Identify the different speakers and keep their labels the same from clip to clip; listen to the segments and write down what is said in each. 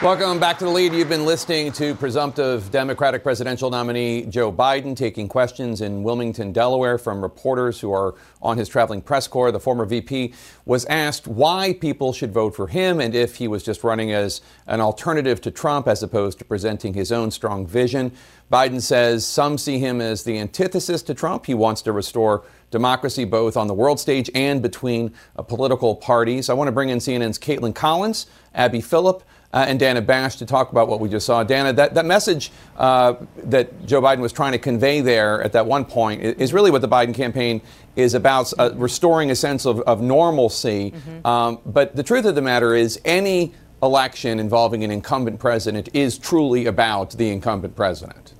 Speaker 1: Welcome back to the lead. You've been listening to presumptive Democratic presidential nominee Joe Biden taking questions in Wilmington, Delaware from reporters who are on his traveling press corps. The former VP was asked why people should vote for him and if he was just running as an alternative to Trump as opposed to presenting his own strong vision. Biden says some see him as the antithesis to Trump. He wants to restore democracy both on the world stage and between political parties. I want to bring in CNN's Kaitlan Collins, Abby Phillip, uh, and Dana Bash to talk about what we just saw. Dana, that, that message uh, that Joe Biden was trying to convey there at that one point is really what the Biden campaign is about uh, restoring a sense of, of normalcy. Mm-hmm. Um, but the truth of the matter is, any election involving an incumbent president is truly about the incumbent president.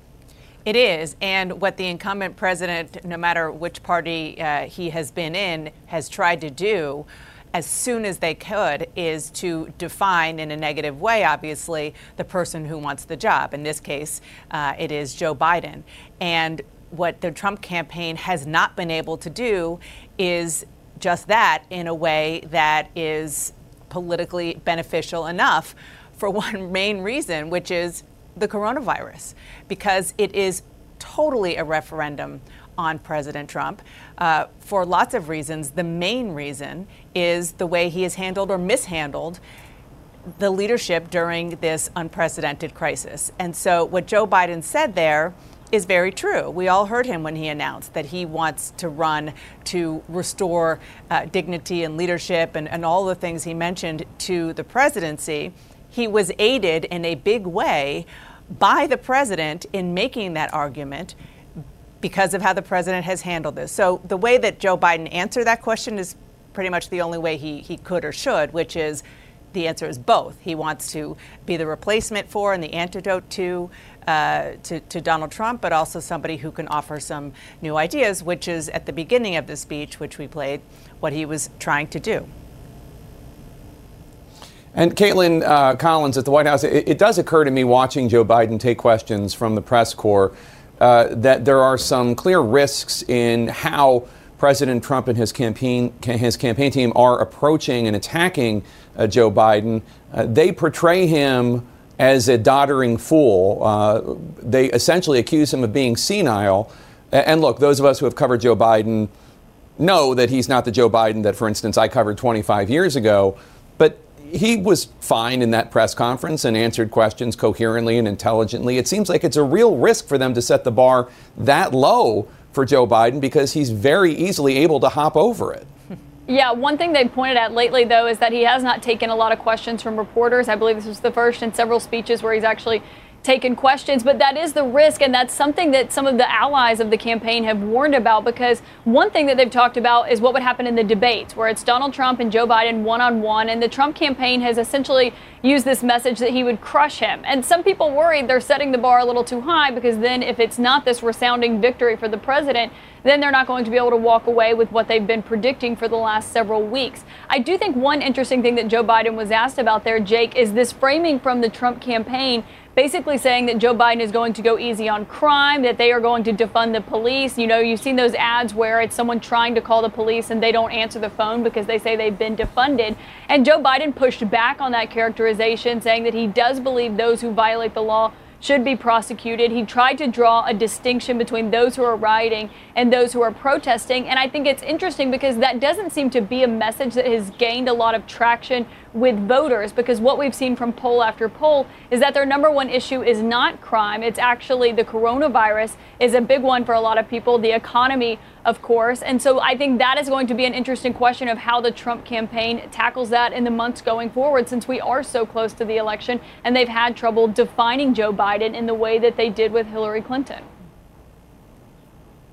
Speaker 2: It is. And what the incumbent president, no matter which party uh, he has been in, has tried to do as soon as they could is to define in a negative way, obviously, the person who wants the job. In this case, uh, it is Joe Biden. And what the Trump campaign has not been able to do is just that in a way that is politically beneficial enough for one main reason, which is the coronavirus, because it is totally a referendum on President Trump uh, for lots of reasons. The main reason is the way he has handled or mishandled the leadership during this unprecedented crisis. And so, what Joe Biden said there is very true. We all heard him when he announced that he wants to run to restore uh, dignity and leadership and, and all the things he mentioned to the presidency. He was aided in a big way by the president in making that argument because of how the president has handled this. So the way that Joe Biden answered that question is pretty much the only way he, he could or should, which is the answer is both. He wants to be the replacement for and the antidote to, uh, to, to, Donald Trump, but also somebody who can offer some new ideas, which is at the beginning of the speech, which we played, what he was trying to do.
Speaker 1: And Kaitlan uh, Collins at the White House, it, it, does occur to me watching Joe Biden take questions from the press corps uh, that there are some clear risks in how President Trump and his campaign his campaign team are approaching and attacking uh, Joe Biden. Uh, they portray him as a doddering fool. Uh, they essentially accuse him of being senile. And look, those of us who have covered Joe Biden know that he's not the Joe Biden that, for instance, I covered 25 years ago. But he was fine in that press conference and answered questions coherently and intelligently. It seems like it's a real risk for them to set the bar that low for Joe Biden because he's very easily able to hop over it.
Speaker 3: Yeah, one thing they pointed at lately, though, is that he has not taken a lot of questions from reporters. I believe this was the first in several speeches where he's actually taken questions, but that is the risk, and that's something that some of the allies of the campaign have warned about because one thing that they've talked about is what would happen in the debates, where it's Donald Trump and Joe Biden one on one, and the Trump campaign has essentially used this message that he would crush him. And some people worried they're setting the bar a little too high because then if it's not this resounding victory for the president, then they're not going to be able to walk away with what they've been predicting for the last several weeks. I do think one interesting thing that Joe Biden was asked about there, Jake, is this framing from the Trump campaign basically saying that Joe Biden is going to go easy on crime, that they are going to defund the police. You know, you've seen those ads where it's someone trying to call the police and they don't answer the phone because they say they've been defunded. And Joe Biden pushed back on that characterization, saying that he does believe those who violate the law should be prosecuted. He tried to draw a distinction between those who are rioting and those who are protesting. And I think it's interesting because that doesn't seem to be a message that has gained a lot of traction with voters because what we've seen from poll after poll is that their number one issue is not crime. It's actually the coronavirus is a big one for a lot of people, the economy, of course. And so I think that is going to be an interesting question of how the Trump campaign tackles that in the months going forward since we are so close to the election and they've had trouble defining Joe Biden in the way that they did with Hillary Clinton.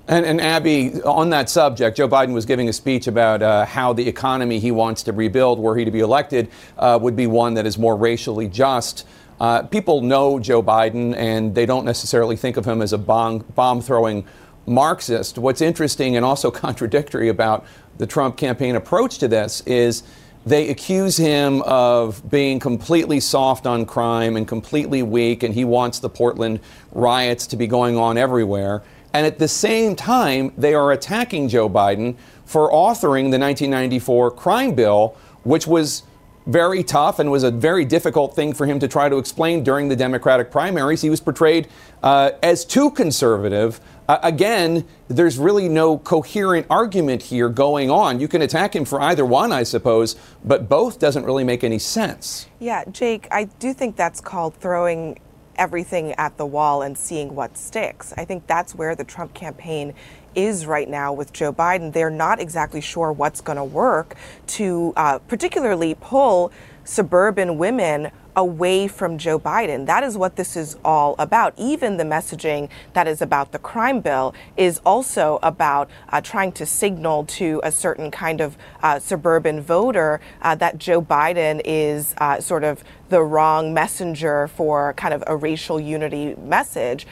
Speaker 1: And, and, Abby, on that subject, Joe Biden was giving a speech about uh, how the economy he wants to rebuild, were he to be elected, uh, would be one that is more racially just. Uh, people know Joe Biden, and they don't necessarily think of him as a bomb, throwing Marxist. What's interesting and also contradictory about the Trump campaign approach to this is they accuse him of being completely soft on crime and completely weak, and he wants the Portland riots to be going on everywhere. And at the same time, they are attacking Joe Biden for authoring the 1994 crime bill, which was very tough and was a very difficult thing for him to try to explain during the Democratic primaries. He was portrayed uh, as too conservative. Uh, again, there's really no coherent argument here going on. You can attack him for either one, I suppose, but both doesn't really make any sense.
Speaker 4: Yeah, Jake, I do think that's called throwing everything at the wall and seeing what sticks. I think that's where the Trump campaign is right now with Joe Biden. They're not exactly sure what's going to work to uh, particularly pull suburban women away from Joe Biden. That is what this is all about. Even the messaging that is about the crime bill is also about uh, trying to signal to a certain kind of uh, suburban voter uh, that Joe Biden is uh, sort of the wrong messenger for kind of a racial unity message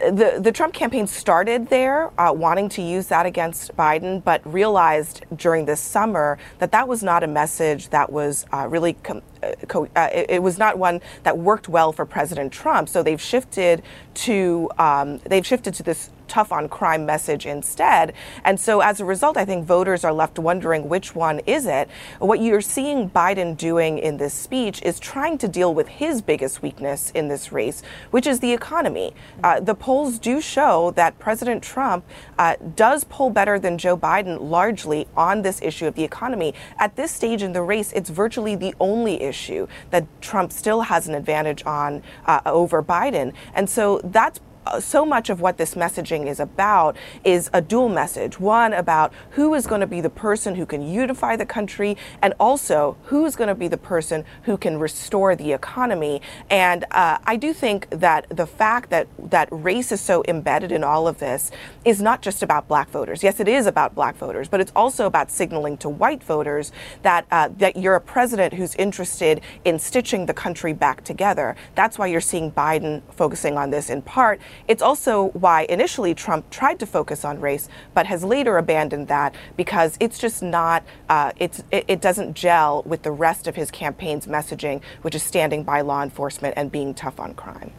Speaker 4: the, the Trump campaign started there, uh, wanting to use that against Biden, but realized during this summer that that was not a message that was uh, really, com- uh, co- uh, it, it, was not one that worked well for President Trump. So they've shifted to um, they've shifted to this tough on crime message instead. And so as a result, I think voters are left wondering which one is it. What you're seeing Biden doing in this speech is trying to deal with his biggest weakness in this race, which is the economy. Uh, the polls do show that President Trump uh, does poll better than Joe Biden largely on this issue of the economy. At this stage in the race, it's virtually the only issue that Trump still has an advantage on uh, over Biden. And so that's so much of what this messaging is about is a dual message. One about who is going to be the person who can unify the country, and also who is going to be the person who can restore the economy. And uh, I do think that the fact that that race is so embedded in all of this is not just about black voters. Yes, it is about black voters, but it's also about signaling to white voters that uh, that you're a president who's interested in stitching the country back together. That's why you're seeing Biden focusing on this in part. It's also why initially Trump tried to focus on race, but has later abandoned that because it's just not, uh, it's, it, it doesn't gel with the rest of his campaign's messaging, which is standing by law enforcement and being tough on crime.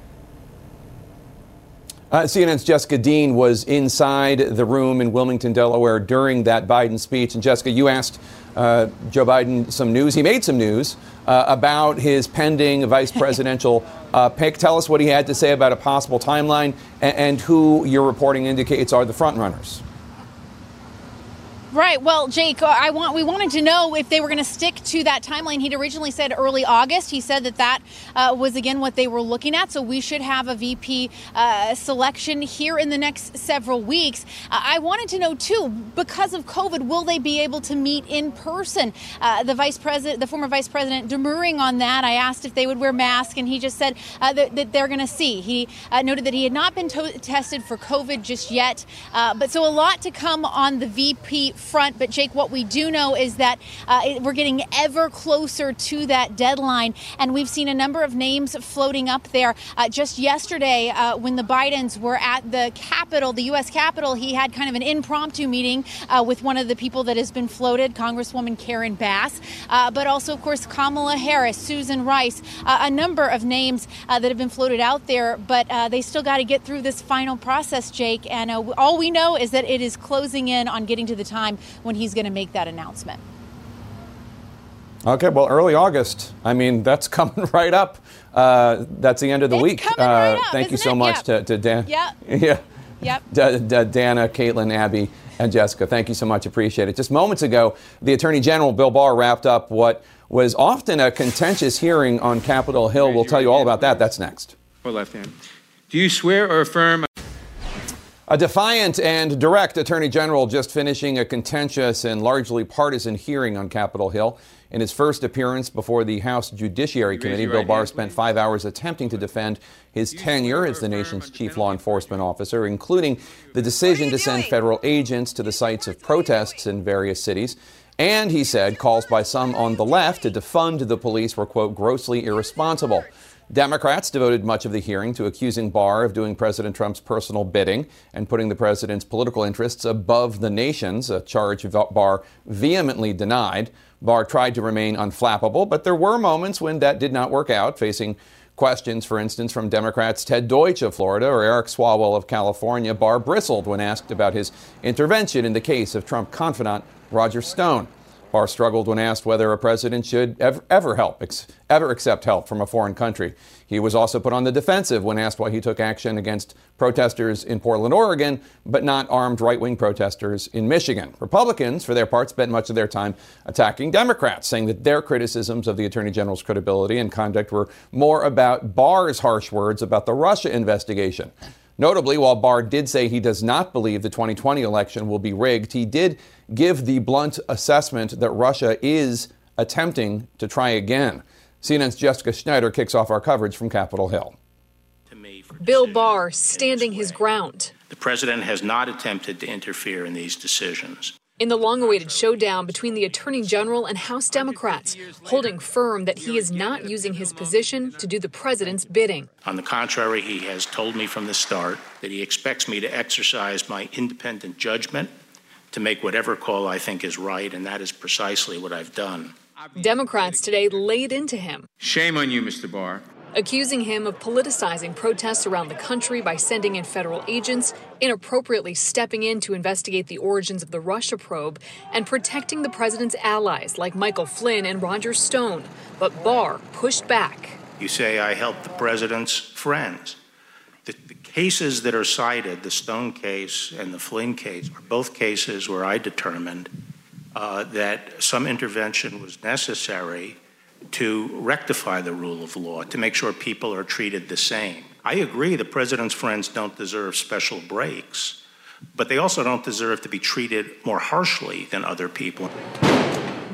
Speaker 1: Uh, CNN's Jessica Dean was inside the room in Wilmington, Delaware during that Biden speech. And Jessica, you asked uh, Joe Biden some news. He made some news uh, about his pending vice presidential uh, pick. Tell us what he had to say about a possible timeline and, and who your reporting indicates are the frontrunners.
Speaker 5: Right. Well, Jake, uh, I want we wanted to know if they were going to stick to that timeline. He'd originally said early August. He said that that uh, was again what they were looking at. So we should have a VP uh, selection here in the next several weeks. Uh, I wanted to know too, because of COVID, will they be able to meet in person? Uh, the vice president, the former vice president, demurring on that. I asked if they would wear masks, and he just said uh, that, that, they're going to see. He noted that he had not been to- tested for COVID just yet, but so a lot to come on the VP front. But, Jake, what we do know is that uh, we're getting ever closer to that deadline. And we've seen a number of names floating up there. Uh, just yesterday, uh, when the Bidens were at the Capitol, the U.S. Capitol, he had kind of an impromptu meeting uh, with one of the people that has been floated, Congresswoman Karen Bass, uh, but also, of course, Kamala Harris, Susan Rice, uh, a number of names that have been floated out there. But they still got to get through this final process, Jake. And all we know is that it is closing in on getting to the time time when he's going to make that announcement.
Speaker 1: Okay, well, early August. I mean, that's coming right up. Uh, that's the end of the
Speaker 5: it's
Speaker 1: week.
Speaker 5: Uh, right up,
Speaker 1: thank you so
Speaker 5: it?
Speaker 1: much
Speaker 5: yep.
Speaker 1: to, to Dan.
Speaker 5: Yep.
Speaker 1: Yeah.
Speaker 5: Yep.
Speaker 1: D- D- Dana, Kaitlan, Abby, and Jessica. Thank you so much. Appreciate it. Just moments ago, the Attorney General Bill Barr wrapped up what was often a contentious hearing on Capitol Hill. We'll tell you all about that. That's next.
Speaker 6: Or left hand. Do you swear or affirm?
Speaker 1: A defiant and direct Attorney General just finishing a contentious and largely partisan hearing on Capitol Hill. In his first appearance before the House Judiciary Committee, Bill Barr spent five hours attempting to defend his tenure as the nation's chief law enforcement officer, including the decision to send federal agents to the sites of protests in various cities. And he said calls by some on the left to defund the police were, quote, grossly irresponsible. Democrats devoted much of the hearing to accusing Barr of doing President Trump's personal bidding and putting the president's political interests above the nation's, a charge Barr vehemently denied. Barr tried to remain unflappable, but there were moments when that did not work out, facing questions, for instance, from Democrats Ted Deutch of Florida or Eric Swalwell of California. Barr bristled when asked about his intervention in the case of Trump confidant Roger Stone. Barr struggled when asked whether a president should ever, ever help, ex, ever accept help from a foreign country. He was also put on the defensive when asked why he took action against protesters in Portland, Oregon, but not armed right-wing protesters in Michigan. Republicans, for their part, spent much of their time attacking Democrats, saying that their criticisms of the attorney general's credibility and conduct were more about Barr's harsh words about the Russia investigation. Notably, while Barr did say he does not believe the 2020 election will be rigged, he did give the blunt assessment that Russia is attempting to try again. CNN's Jessica Schneider kicks off our coverage from Capitol Hill.
Speaker 7: Bill Barr standing his ground.
Speaker 8: The president has not attempted to interfere in these decisions
Speaker 7: in the long awaited showdown between the Attorney General and House Democrats, holding firm that he is not using his position to do the president's bidding.
Speaker 8: On the contrary, he has told me from the start that he expects me to exercise my independent judgment to make whatever call I think is right, and that is precisely what I've done.
Speaker 7: Democrats today laid into him.
Speaker 6: Shame on you, Mr. Barr
Speaker 7: accusing him of politicizing protests around the country by sending in federal agents, inappropriately stepping in to investigate the origins of the Russia probe, and protecting the president's allies like Michael Flynn and Roger Stone. But Barr pushed back.
Speaker 8: You say I helped the president's friends. Cases that are cited, the Stone case and the Flynn case, are both cases where I determined uh, that some intervention was necessary to rectify the rule of law, to make sure people are treated the same. I agree the president's friends don't deserve special breaks, but they also don't deserve to be treated more harshly than other people.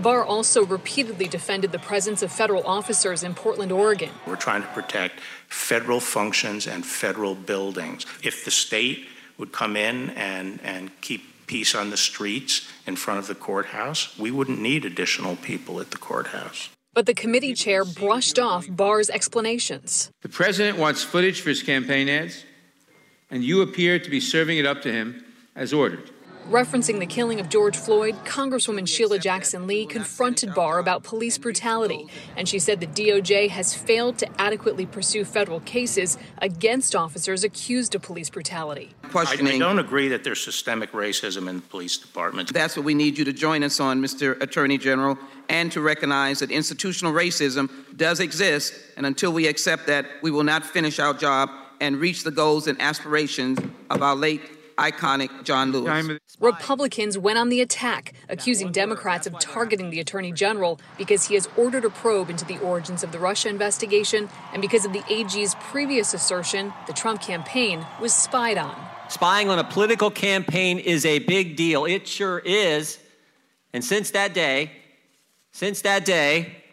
Speaker 7: Barr also repeatedly defended the presence of federal officers in Portland, Oregon.
Speaker 8: We're trying to protect federal functions and federal buildings. If the state would come in and, and keep peace on the streets in front of the courthouse, we wouldn't need additional people at the courthouse.
Speaker 7: But the committee chair brushed off Barr's explanations.
Speaker 6: The president wants footage for his campaign ads, and you appear to be serving it up to him as ordered.
Speaker 7: Referencing the killing of George Floyd, Congresswoman Sheila Jackson Lee confronted Barr about police brutality, and she said the DOJ has failed to adequately pursue federal cases against officers accused of police brutality.
Speaker 8: Questioning. I, don't agree that there's systemic racism in the police department.
Speaker 9: That's what we need you to join us on, Mr. Attorney General, and to recognize that institutional racism does exist, and until we accept that, we will not finish our job and reach the goals and aspirations of our late iconic John Lewis.
Speaker 7: Republicans went on the attack, accusing Democrats of targeting the Attorney General because he has ordered a probe into the origins of the Russia investigation and because of the AG's previous assertion the Trump campaign was spied on.
Speaker 10: Spying on a political campaign is a big deal. It sure is. And since that day, since that day,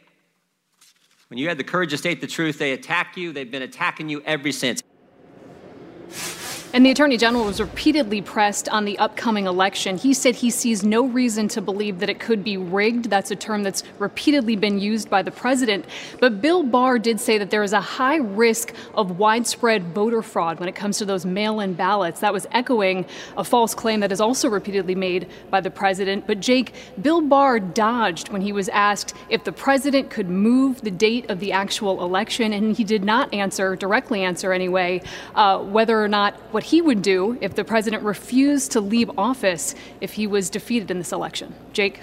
Speaker 10: when you had the courage to state the truth, they attack you. They've been attacking you ever since.
Speaker 3: And the Attorney General was repeatedly pressed on the upcoming election. He said he sees no reason to believe that it could be rigged. That's a term that's repeatedly been used by the president. But Bill Barr did say that there is a high risk of widespread voter fraud when it comes to those mail in ballots. That was echoing a false claim that is also repeatedly made by the president. But Jake, Bill Barr dodged when he was asked if the president could move the date of the actual election, and he did not answer, directly answer anyway, uh, whether or not what he would do if the president refused to leave office if he was defeated in this election. Jake?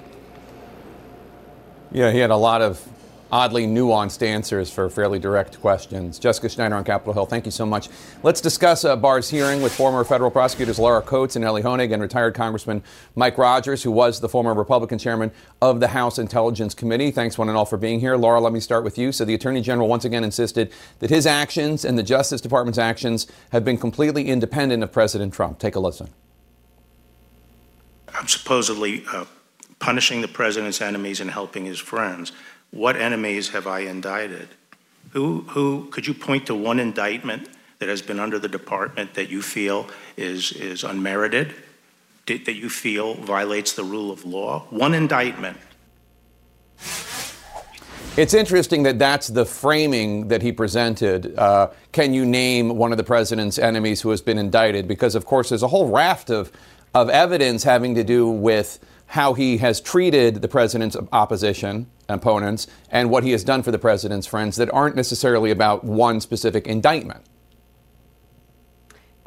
Speaker 1: Yeah, he had a lot of oddly nuanced answers for fairly direct questions. Jessica Schneider on Capitol Hill, thank you so much. Let's discuss uh, Barr's hearing with former federal prosecutors Laura Coates and Elie Honig and retired Congressman Mike Rogers, who was the former Republican chairman of the House Intelligence Committee. Thanks, one and all, for being here. Laura, let me start with you. So, the Attorney General once again insisted that his actions and the Justice Department's actions have been completely independent of President Trump. Take a listen.
Speaker 8: I'm supposedly uh, punishing the president's enemies and helping his friends. What enemies have I indicted? Who, who could you point to one indictment that has been under the department that you feel is, is unmerited, that you feel violates the rule of law? One indictment.
Speaker 1: It's interesting that that's the framing that he presented. Uh, can you name one of the president's enemies who has been indicted? Because, of course, there's a whole raft of, of evidence having to do with how he has treated the president's opposition opponents and what he has done for the president's friends that aren't necessarily about one specific indictment.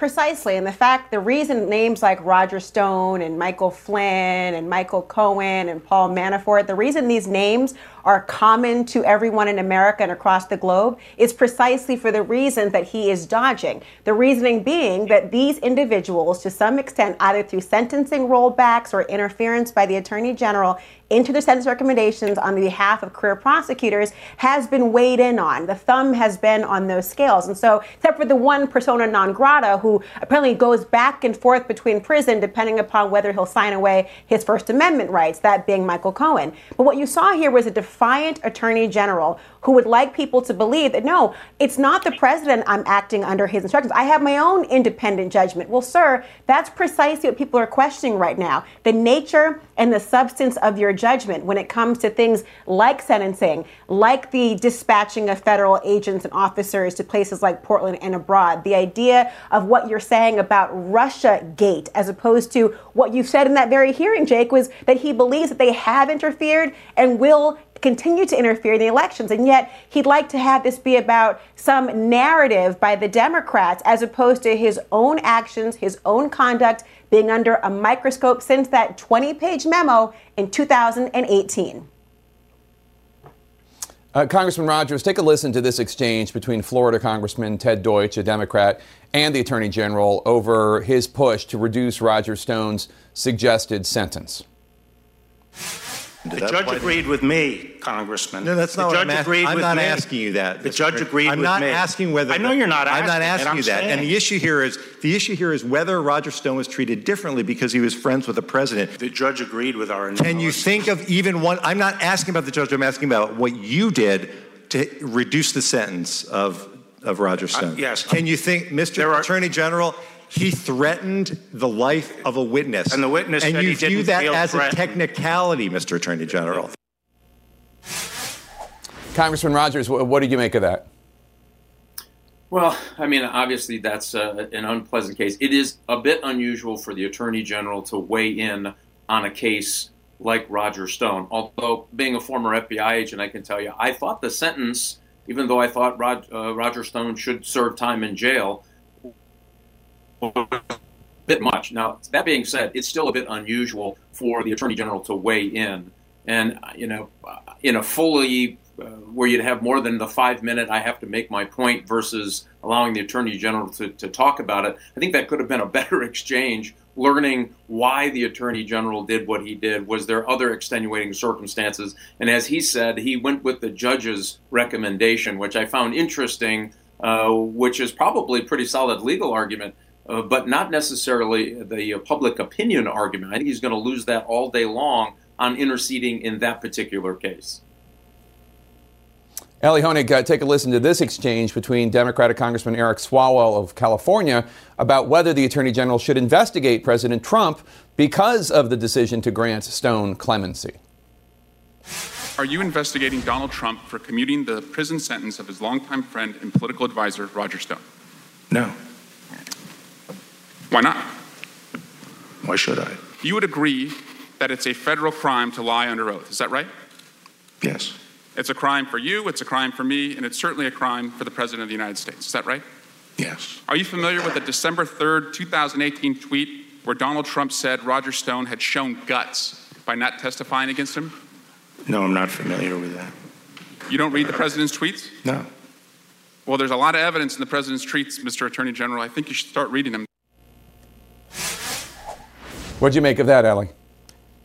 Speaker 11: Precisely. And the fact, the reason names like Roger Stone and Michael Flynn and Michael Cohen and Paul Manafort, the reason these names are common to everyone in America and across the globe is precisely for the reason that he is dodging. The reasoning being that these individuals, to some extent, either through sentencing rollbacks or interference by the Attorney General into the sentence recommendations on behalf of career prosecutors, has been weighed in on. The thumb has been on those scales. And so, except for the one persona non grata who apparently goes back and forth between prison depending upon whether he'll sign away his First Amendment rights, that being Michael Cohen. But what you saw here was a defiant attorney general who would like people to believe that no, it's not the president I'm acting under his instructions. I have my own independent judgment. Well, sir, that's precisely what people are questioning right now. The nature and the substance of your judgment when it comes to things like sentencing, like the dispatching of federal agents and officers to places like Portland and abroad. The idea of what you're saying about Russia Gate, as opposed to what you said in that very hearing, Jake, was that he believes that they have interfered and will continue to interfere in the elections. And yet he'd like to have this be about some narrative by the Democrats as opposed to his own actions, his own conduct being under a microscope since that 20 page memo in 2018.
Speaker 1: Uh, Congressman Rogers, take a listen to this exchange between Florida Congressman Ted Deutch, a Democrat, and the Attorney General over his push to reduce Roger Stone's suggested sentence.
Speaker 8: The judge agreed with me, Congressman.
Speaker 12: No, that's not
Speaker 8: the
Speaker 12: what
Speaker 8: judge
Speaker 12: I'm
Speaker 8: agreed
Speaker 12: I'm not
Speaker 8: me.
Speaker 12: asking you that.
Speaker 8: The
Speaker 12: Mr.
Speaker 8: judge agreed
Speaker 12: I'm
Speaker 8: with
Speaker 12: not
Speaker 8: me.
Speaker 12: asking whether.
Speaker 8: I know you're not asking.
Speaker 12: I'm not
Speaker 8: asking,
Speaker 12: asking you
Speaker 8: I'm
Speaker 12: that. And the issue here is the issue here is whether Roger Stone was treated differently because he was friends with the president.
Speaker 8: The judge agreed with our
Speaker 12: Can you think of even one? I'm not asking about the judge. I'm asking about what you did to reduce the sentence of of Roger Stone.
Speaker 8: yes.
Speaker 12: Can you think, Mr. Attorney General? He threatened the life of a witness,
Speaker 8: And the witness
Speaker 12: and
Speaker 8: said
Speaker 12: you
Speaker 8: he
Speaker 12: view
Speaker 8: didn't
Speaker 12: that
Speaker 8: feel
Speaker 12: as
Speaker 8: threatened.
Speaker 12: a technicality, Mr. Attorney General.
Speaker 1: Congressman Rogers, what did you make of that?
Speaker 13: Well, I mean, obviously that's uh, an unpleasant case. It is a bit unusual for the Attorney General to weigh in on a case like Roger Stone. Although, being a former FBI agent, I can tell you, I thought the sentence, even though I thought Rod, uh, Roger Stone should serve time in jail, was a bit much. Now, that being said, it's still a bit unusual for the Attorney General to weigh in. And, you know, in a fully uh, where you'd have more than the five minute I have to make my point versus allowing the Attorney General to, to talk about it. I think that could have been a better exchange, learning why the Attorney General did what he did. Was there other extenuating circumstances? And as he said, he went with the judge's recommendation, which I found interesting, uh, which is probably a pretty solid legal argument. Uh, but not necessarily the uh, public opinion argument. I think he's going to lose that all day long on interceding in that particular case.
Speaker 1: Elie Honig, uh, take a listen to this exchange between Democratic Congressman Eric Swalwell of California about whether the Attorney General should investigate President Trump because of the decision to grant Stone clemency.
Speaker 14: Are you investigating Donald Trump for commuting the prison sentence of his longtime friend and political advisor, Roger Stone?
Speaker 8: No.
Speaker 14: Why not?
Speaker 8: Why should I?
Speaker 14: You would agree that it's a federal crime to lie under oath. Is that right?
Speaker 8: Yes.
Speaker 14: It's a crime for you, it's a crime for me, and it's certainly a crime for the President of the United States. Is that right?
Speaker 8: Yes.
Speaker 14: Are you familiar with the December 3rd, 2018 tweet where Donald Trump said Roger Stone had shown guts by not testifying against him?
Speaker 8: No, I'm not familiar with that.
Speaker 14: You don't read the President's tweets?
Speaker 8: No.
Speaker 14: Well, there's a lot of evidence in the President's tweets, Mr. Attorney General. I think you should start reading them.
Speaker 1: What'd you make of that, Elie?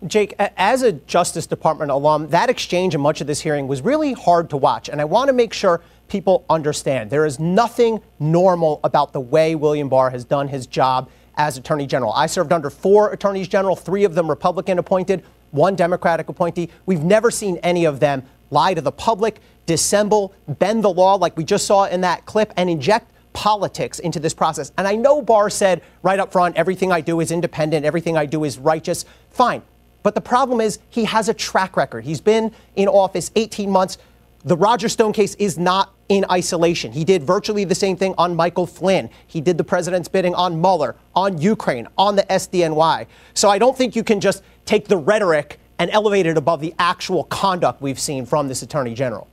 Speaker 15: Jake, as a Justice Department alum, that exchange and much of this hearing was really hard to watch. And I want to make sure people understand there is nothing normal about the way William Barr has done his job as Attorney General. I served under four attorneys general, three of them Republican appointed. one Democratic appointee. We've never seen any of them lie to the public, dissemble, bend the law like we just saw in that clip, and inject politics into this process. And I know Barr said right up front, everything I do is independent, everything I do is righteous. Fine. But the problem is he has a track record. He's been in office 18 months. The Roger Stone case is not in isolation. He did virtually the same thing on Michael Flynn. He did the president's bidding on Mueller, on Ukraine, on the SDNY. So I don't think you can just take the rhetoric and elevate it above the actual conduct we've seen from this attorney general.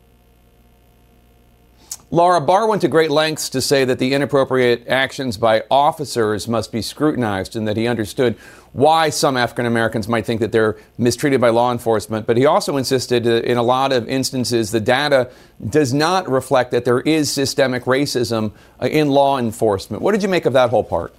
Speaker 1: Laura Barr went to great lengths to say that the inappropriate actions by officers must be scrutinized and that he understood why some African Americans might think that they're mistreated by law enforcement. But he also insisted uh, in a lot of instances the data does not reflect that there is systemic racism uh, in law enforcement. What did you make of that whole part?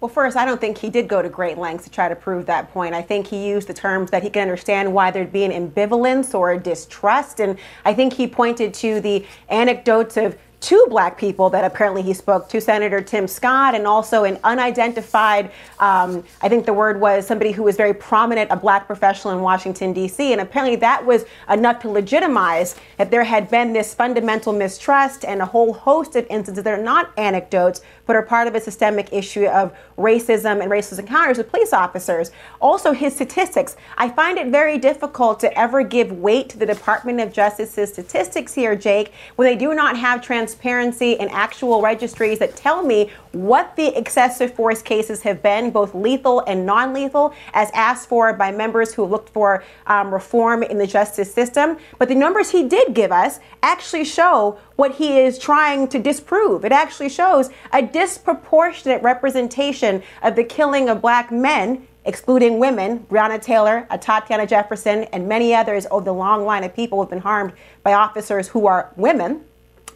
Speaker 11: Well, first, I don't think he did go to great lengths to try to prove that point. I think he used the terms that he can understand why there'd be an ambivalence or a distrust. And I think he pointed to the anecdotes of two black people that apparently he spoke to Senator Tim Scott and also an unidentified, um, I think the word was somebody who was very prominent, a black professional in Washington, D.C. And apparently that was enough to legitimize that there had been this fundamental mistrust and a whole host of instances that are not anecdotes, but are part of a systemic issue of racism and racist encounters with police officers. Also, his statistics. I find it very difficult to ever give weight to the Department of Justice's statistics here, Jake, when they do not have transparency and actual registries that tell me what the excessive force cases have been, both lethal and non lethal, as asked for by members who looked for um, reform in the justice system. But the numbers he did give us actually show what he is trying to disprove. It actually shows a disproportionate representation of the killing of black men excluding women, Breonna Taylor, Tatiana Jefferson, and many others of the long line of people who have been harmed by officers who are women.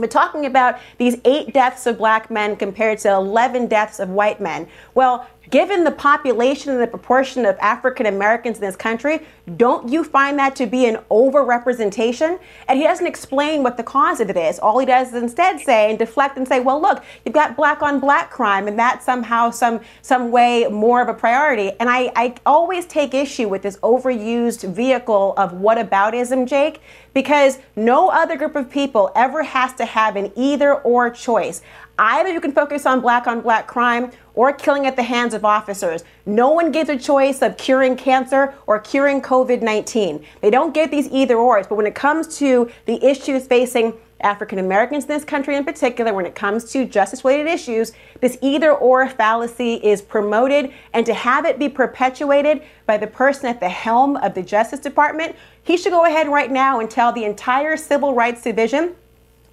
Speaker 11: We're talking about these eight deaths of black men compared to 11 deaths of white men. Well, given the population and the proportion of African Americans in this country, don't you find that to be an overrepresentation? And he doesn't explain what the cause of it is. All he does is instead say and deflect and say, well, look, you've got black on black crime, and that's somehow some some way more of a priority. And I, I always take issue with this overused vehicle of whataboutism, Jake, because no other group of people ever has to have an either or choice. Either you can focus on black on black crime or killing at the hands of officers. No one gets a choice of curing cancer or curing COVID 19. They don't get these either ors. But when it comes to the issues facing African Americans in this country in particular, when it comes to justice related issues, this either or fallacy is promoted. And to have it be perpetuated by the person at the helm of the Justice Department, he should go ahead right now and tell the entire Civil Rights Division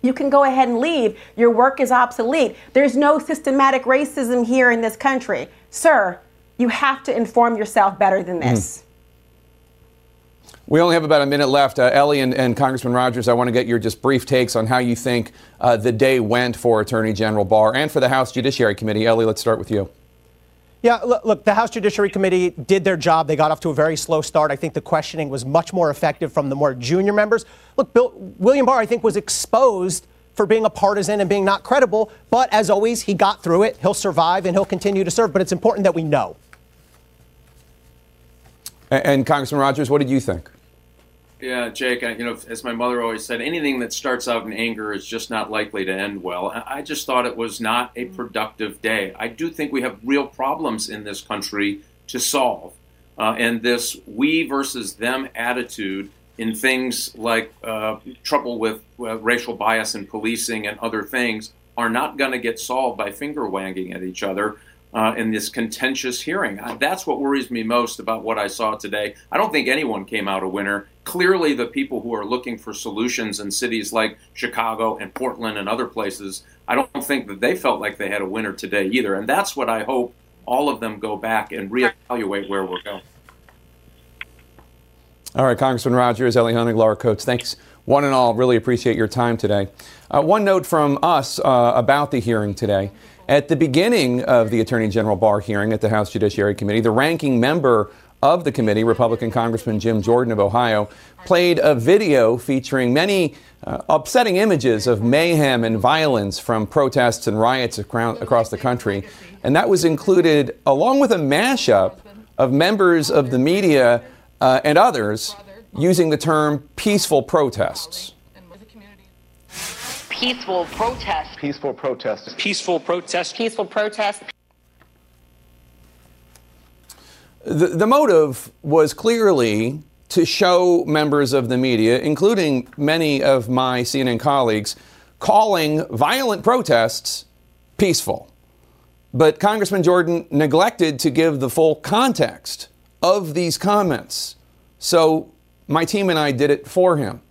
Speaker 11: you can go ahead and leave. Your work is obsolete. There's no systematic racism here in this country. Sir, you have to inform yourself better than this. Mm.
Speaker 1: We only have about a minute left. Uh, Elie and, and, Congressman Rogers, I want to get your just brief takes on how you think uh, the day went for Attorney General Barr and for the House Judiciary Committee. Elie, let's start with you.
Speaker 15: Yeah, look, the House Judiciary Committee did their job. They got off to a very slow start. I think the questioning was much more effective from the more junior members. Look, Bill, William Barr, I think, was exposed for being a partisan and being not credible, but as always, he got through it. He'll survive and he'll continue to serve, but it's important that we know.
Speaker 1: And, and Congressman Rogers, what did you think?
Speaker 13: Yeah, Jake, you know, as my mother always said, anything that starts out in anger is just not likely to end well. I just thought it was not a productive day. I do think we have real problems in this country to solve. Uh, and this we versus them attitude in things like uh, trouble with uh, racial bias in policing and other things are not going to get solved by finger wagging at each other uh, in this contentious hearing. That's what worries me most about what I saw today. I don't think anyone came out a winner. Clearly, the people who are looking for solutions in cities like Chicago and Portland and other places, I don't think that they felt like they had a winner today either. And that's what I hope all of them go back and reevaluate where we're going.
Speaker 1: All right, Congressman Rogers, Elie Honig, Laura Coates, thanks one and all. Really appreciate your time today. Uh, one note from us uh, about the hearing today. At the beginning of the Attorney General Barr hearing at the House Judiciary Committee, the ranking member of the committee, Republican Congressman Jim Jordan of Ohio, played a video featuring many uh, upsetting images of mayhem and violence from protests and riots across the country. And that was included along with a mashup of members of the media uh, and others using the term peaceful protests.
Speaker 16: Peaceful protest.
Speaker 17: Peaceful protest.
Speaker 16: Peaceful protest. Peaceful protest.
Speaker 1: The, the motive was clearly to show members of the media, including many of my CNN colleagues, calling violent protests peaceful. But Congressman Jordan neglected to give the full context of these comments. So my team and I did it for him.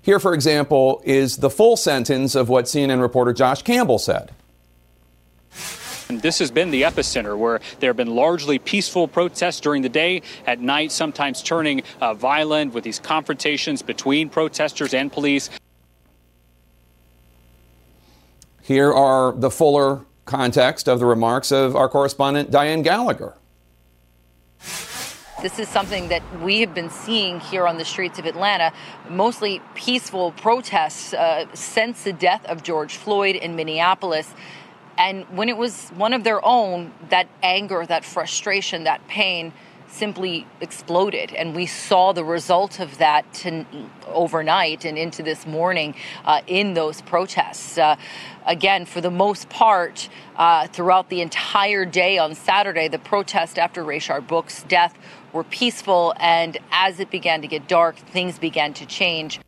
Speaker 1: Here, for example, is the full sentence of what CNN reporter Josh Campbell said.
Speaker 18: This has been the epicenter where there have been largely peaceful protests during the day, at night, sometimes turning uh, violent with these confrontations between protesters and police.
Speaker 1: Here are the fuller context of the remarks of our correspondent Diane Gallagher.
Speaker 19: This is something that we have been seeing here on the streets of Atlanta, mostly peaceful protests uh, since the death of George Floyd in Minneapolis. And when it was one of their own, that anger, that frustration, that pain simply exploded. And we saw the result of that to, overnight and into this morning uh, in those protests. Uh, again, for the most part, uh, throughout the entire day on Saturday, the protest after Rayshard Brooks' death were peaceful. And as it began to get dark, things began to change.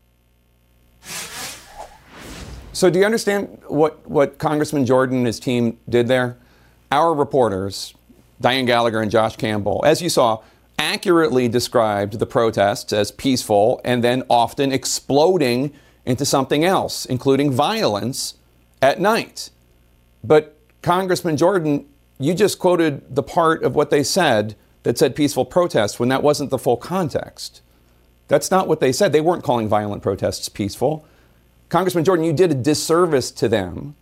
Speaker 1: So, do you understand what, what Congressman Jordan and his team did there? Our reporters, Diane Gallagher and Josh Campbell, as you saw, accurately described the protests as peaceful and then often exploding into something else, including violence at night. But, Congressman Jordan, you just quoted the part of what they said that said peaceful protests when that wasn't the full context. That's not what they said. They weren't calling violent protests peaceful. Congressman Jordan, you did a disservice to them.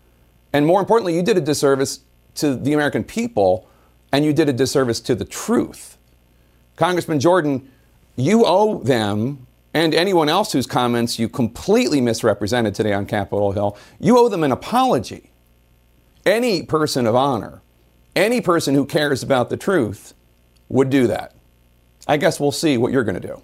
Speaker 1: And more importantly, you did a disservice to the American people and you did a disservice to the truth. Congressman Jordan, you owe them and anyone else whose comments you completely misrepresented today on Capitol Hill, you owe them an apology. Any person of honor, any person who cares about the truth would do that. I guess we'll see what you're going to do.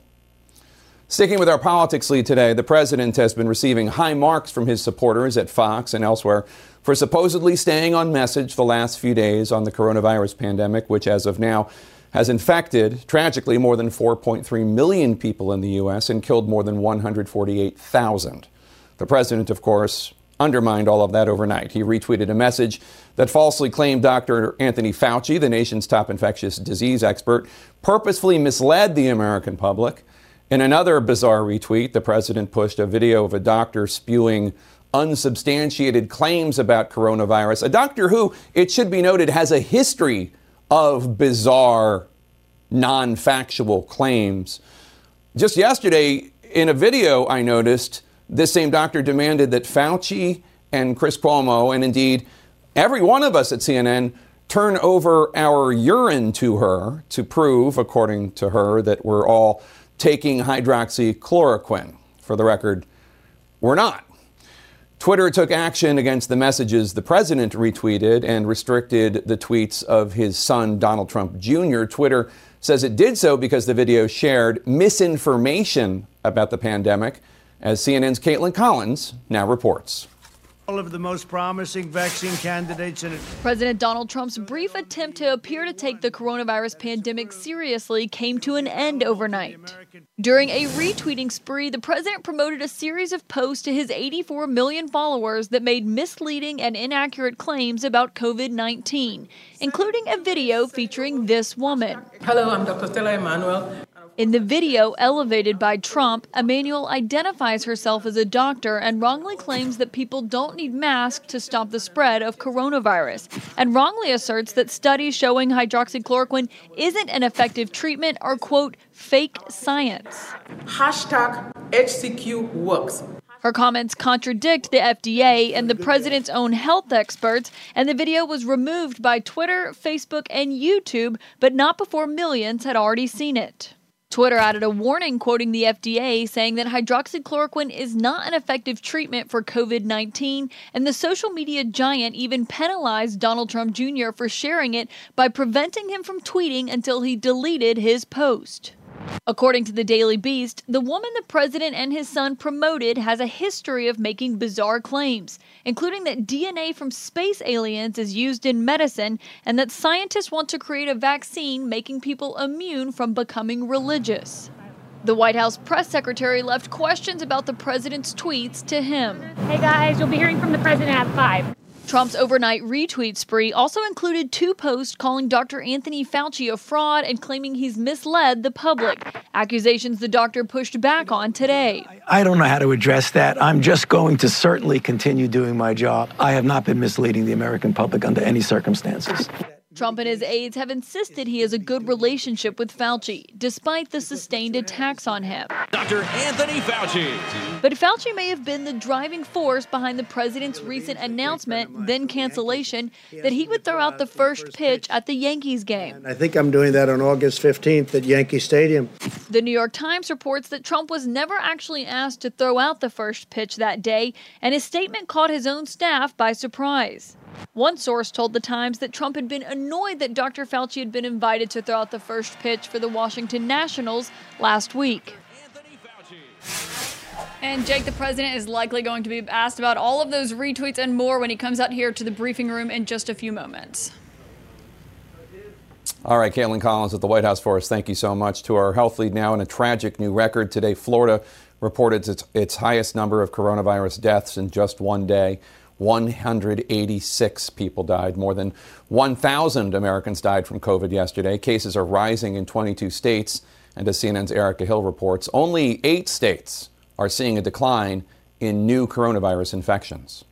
Speaker 1: Sticking with our politics lead today, the president has been receiving high marks from his supporters at Fox and elsewhere for supposedly staying on message the last few days on the coronavirus pandemic, which as of now has infected, tragically, more than 4.3 million people in the U.S. and killed more than 148,000. The president, of course, undermined all of that overnight. He retweeted a message that falsely claimed Dr. Anthony Fauci, the nation's top infectious disease expert, purposefully misled the American public in another bizarre retweet, the president pushed a video of a doctor spewing unsubstantiated claims about coronavirus. A doctor who, it should be noted, has a history of bizarre, non factual claims. Just yesterday, in a video I noticed, this same doctor demanded that Fauci and Chris Cuomo, and indeed every one of us at CNN, turn over our urine to her to prove, according to her, that we're all taking hydroxychloroquine. For the record, we're not. Twitter took action against the messages the president retweeted and restricted the tweets of his son, Donald Trump Jr. Twitter says it did so because the video shared misinformation about the pandemic, as CNN's Kaitlan Collins now reports
Speaker 20: all of the most promising vaccine candidates in it.
Speaker 3: President Donald Trump's brief attempt to appear to take the coronavirus pandemic seriously came to an end overnight. During a retweeting spree, the president promoted a series of posts to his 84 million followers that made misleading and inaccurate claims about COVID 19, including a video featuring this woman.
Speaker 21: Hello, I'm Dr. Stella Immanuel.
Speaker 3: In the video elevated by Trump, Immanuel identifies herself as a doctor and wrongly claims that people don't need masks to stop the spread of coronavirus, and wrongly asserts that studies showing hydroxychloroquine isn't an effective treatment are, quote, fake science.
Speaker 21: Hashtag HCQ works.
Speaker 3: Her comments contradict the FDA and the president's own health experts, and the video was removed by Twitter, Facebook, and YouTube, but not before millions had already seen it. Twitter added a warning quoting the FDA saying that hydroxychloroquine is not an effective treatment for COVID 19, and the social media giant even penalized Donald Trump Jr. for sharing it by preventing him from tweeting until he deleted his post. According to the Daily Beast, the woman the president and his son promoted has a history of making bizarre claims, including that DNA from space aliens is used in medicine and that scientists want to create a vaccine making people immune from becoming religious. The White House press secretary left questions about the president's tweets to him.
Speaker 22: Hey guys, you'll be hearing from the president at 5.
Speaker 3: Trump's overnight retweet spree also included two posts calling Dr. Anthony Fauci a fraud and claiming he's misled the public, accusations the doctor pushed back on today.
Speaker 17: I don't know how to address that. I'm just going to certainly continue doing my job. I have not been misleading the American public under any circumstances.
Speaker 3: Trump and his aides have insisted he has a good relationship with Fauci, despite the sustained attacks on him.
Speaker 23: Dr. Anthony Fauci.
Speaker 3: But Fauci may have been the driving force behind the president's recent announcement, then cancellation, that he would throw out the first pitch at the Yankees game.
Speaker 20: I think I'm doing that on August 15th at Yankee Stadium.
Speaker 3: The New York Times reports that Trump was never actually asked to throw out the first pitch that day, and his statement caught his own staff by surprise. One source told The Times that Trump had been annoyed that Dr. Fauci had been invited to throw out the first pitch for the Washington Nationals last week. And Jake, the president, is likely going to be asked about all of those retweets and more when he comes out here to the briefing room in just a few moments.
Speaker 1: All right, Kaitlan Collins at the White House for us. Thank you so much. To our health lead now, and a tragic new record today. Florida reported its, its highest number of coronavirus deaths in just one day. 186 people died. More than 1,000 Americans died from COVID yesterday. Cases are rising in 22 states. And as CNN's Erica Hill reports, only eight states are seeing a decline in new coronavirus infections.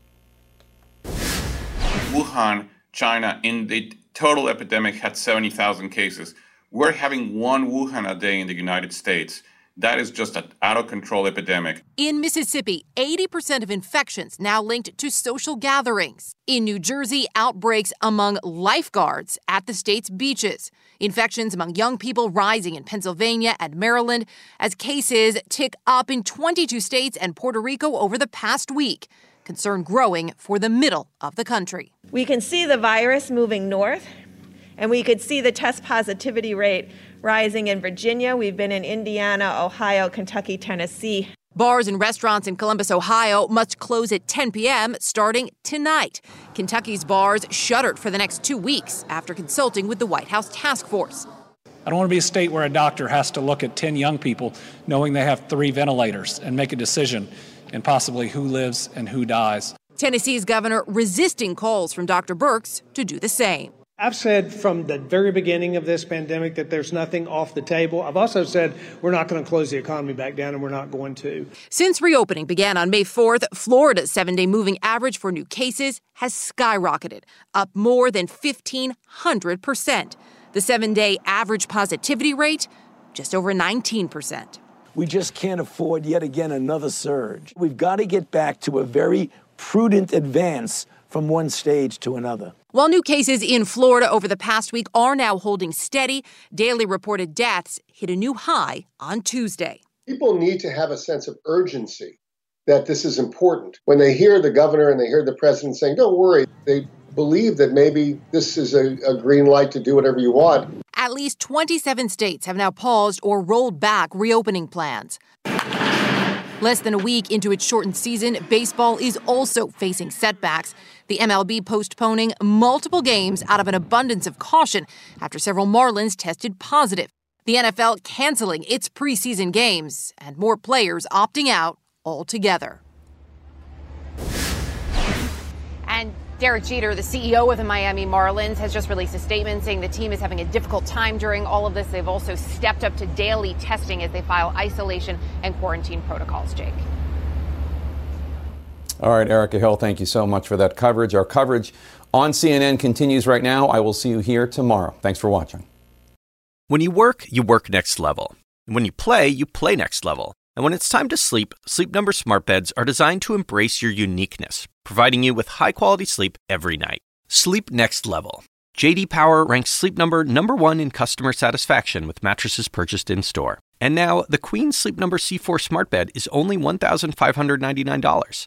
Speaker 14: Wuhan, China, in the total epidemic had 70,000 cases. We're having one Wuhan a day in the United States. That is just an out of control epidemic.
Speaker 24: In Mississippi, 80% of infections now linked to social gatherings. In New Jersey, outbreaks among lifeguards at the state's beaches. Infections among young people rising in Pennsylvania and Maryland as cases tick up in 22 states and Puerto Rico over the past week. Concern growing for the middle of the country.
Speaker 25: We can see the virus moving north, and we could see the test positivity rate rising in Virginia. We've been in Indiana, Ohio, Kentucky, Tennessee.
Speaker 24: Bars and restaurants in Columbus, Ohio must close at 10 p.m. starting tonight. Kentucky's bars shuttered for the next two weeks after consulting with the White House task force.
Speaker 18: I don't want to be a state where a doctor has to look at 10 young people knowing they have three ventilators and make a decision and possibly who lives and who dies.
Speaker 24: Tennessee's governor resisting calls from Dr. Birx to do the same.
Speaker 20: I've said from the very beginning of this pandemic that there's nothing off the table. I've also said we're not going to close the economy back down and we're not going to.
Speaker 24: Since reopening began on May 4th, Florida's seven day moving average for new cases has skyrocketed, up more than 1,500%. The seven day average positivity rate, just over 19%.
Speaker 17: We just can't afford yet again another surge. We've got to get back to a very prudent advance from one stage to another.
Speaker 24: While new cases in Florida over the past week are now holding steady, daily reported deaths hit a new high on Tuesday.
Speaker 26: People need to have a sense of urgency that this is important. When they hear the governor and they hear the president saying, don't worry, they believe that maybe this is a, a, green light to do whatever you want.
Speaker 24: At least 27 states have now paused or rolled back reopening plans. Less than a week into its shortened season, baseball is also facing setbacks. The MLB postponing multiple games out of an abundance of caution after several Marlins tested positive. The NFL canceling its preseason games and more players opting out altogether.
Speaker 27: And Derek Jeter, the CEO of the Miami Marlins, has just released a statement saying the team is having a difficult time during all of this. They've also stepped up to daily testing as they file isolation and quarantine protocols, Jake.
Speaker 1: All right, Erica Hill, thank you so much for that coverage. Our coverage on CNN continues right now. I will see you here tomorrow. Thanks for watching.
Speaker 28: When you work, you work next level. When you play, you play next level. And when it's time to sleep, Sleep Number smart beds are designed to embrace your uniqueness, providing you with high-quality sleep every night. Sleep next level. JD Power ranks Sleep Number number 1 in customer satisfaction with mattresses purchased in-store. And now, the Queen Sleep Number C4 Smart Bed is only $1,599.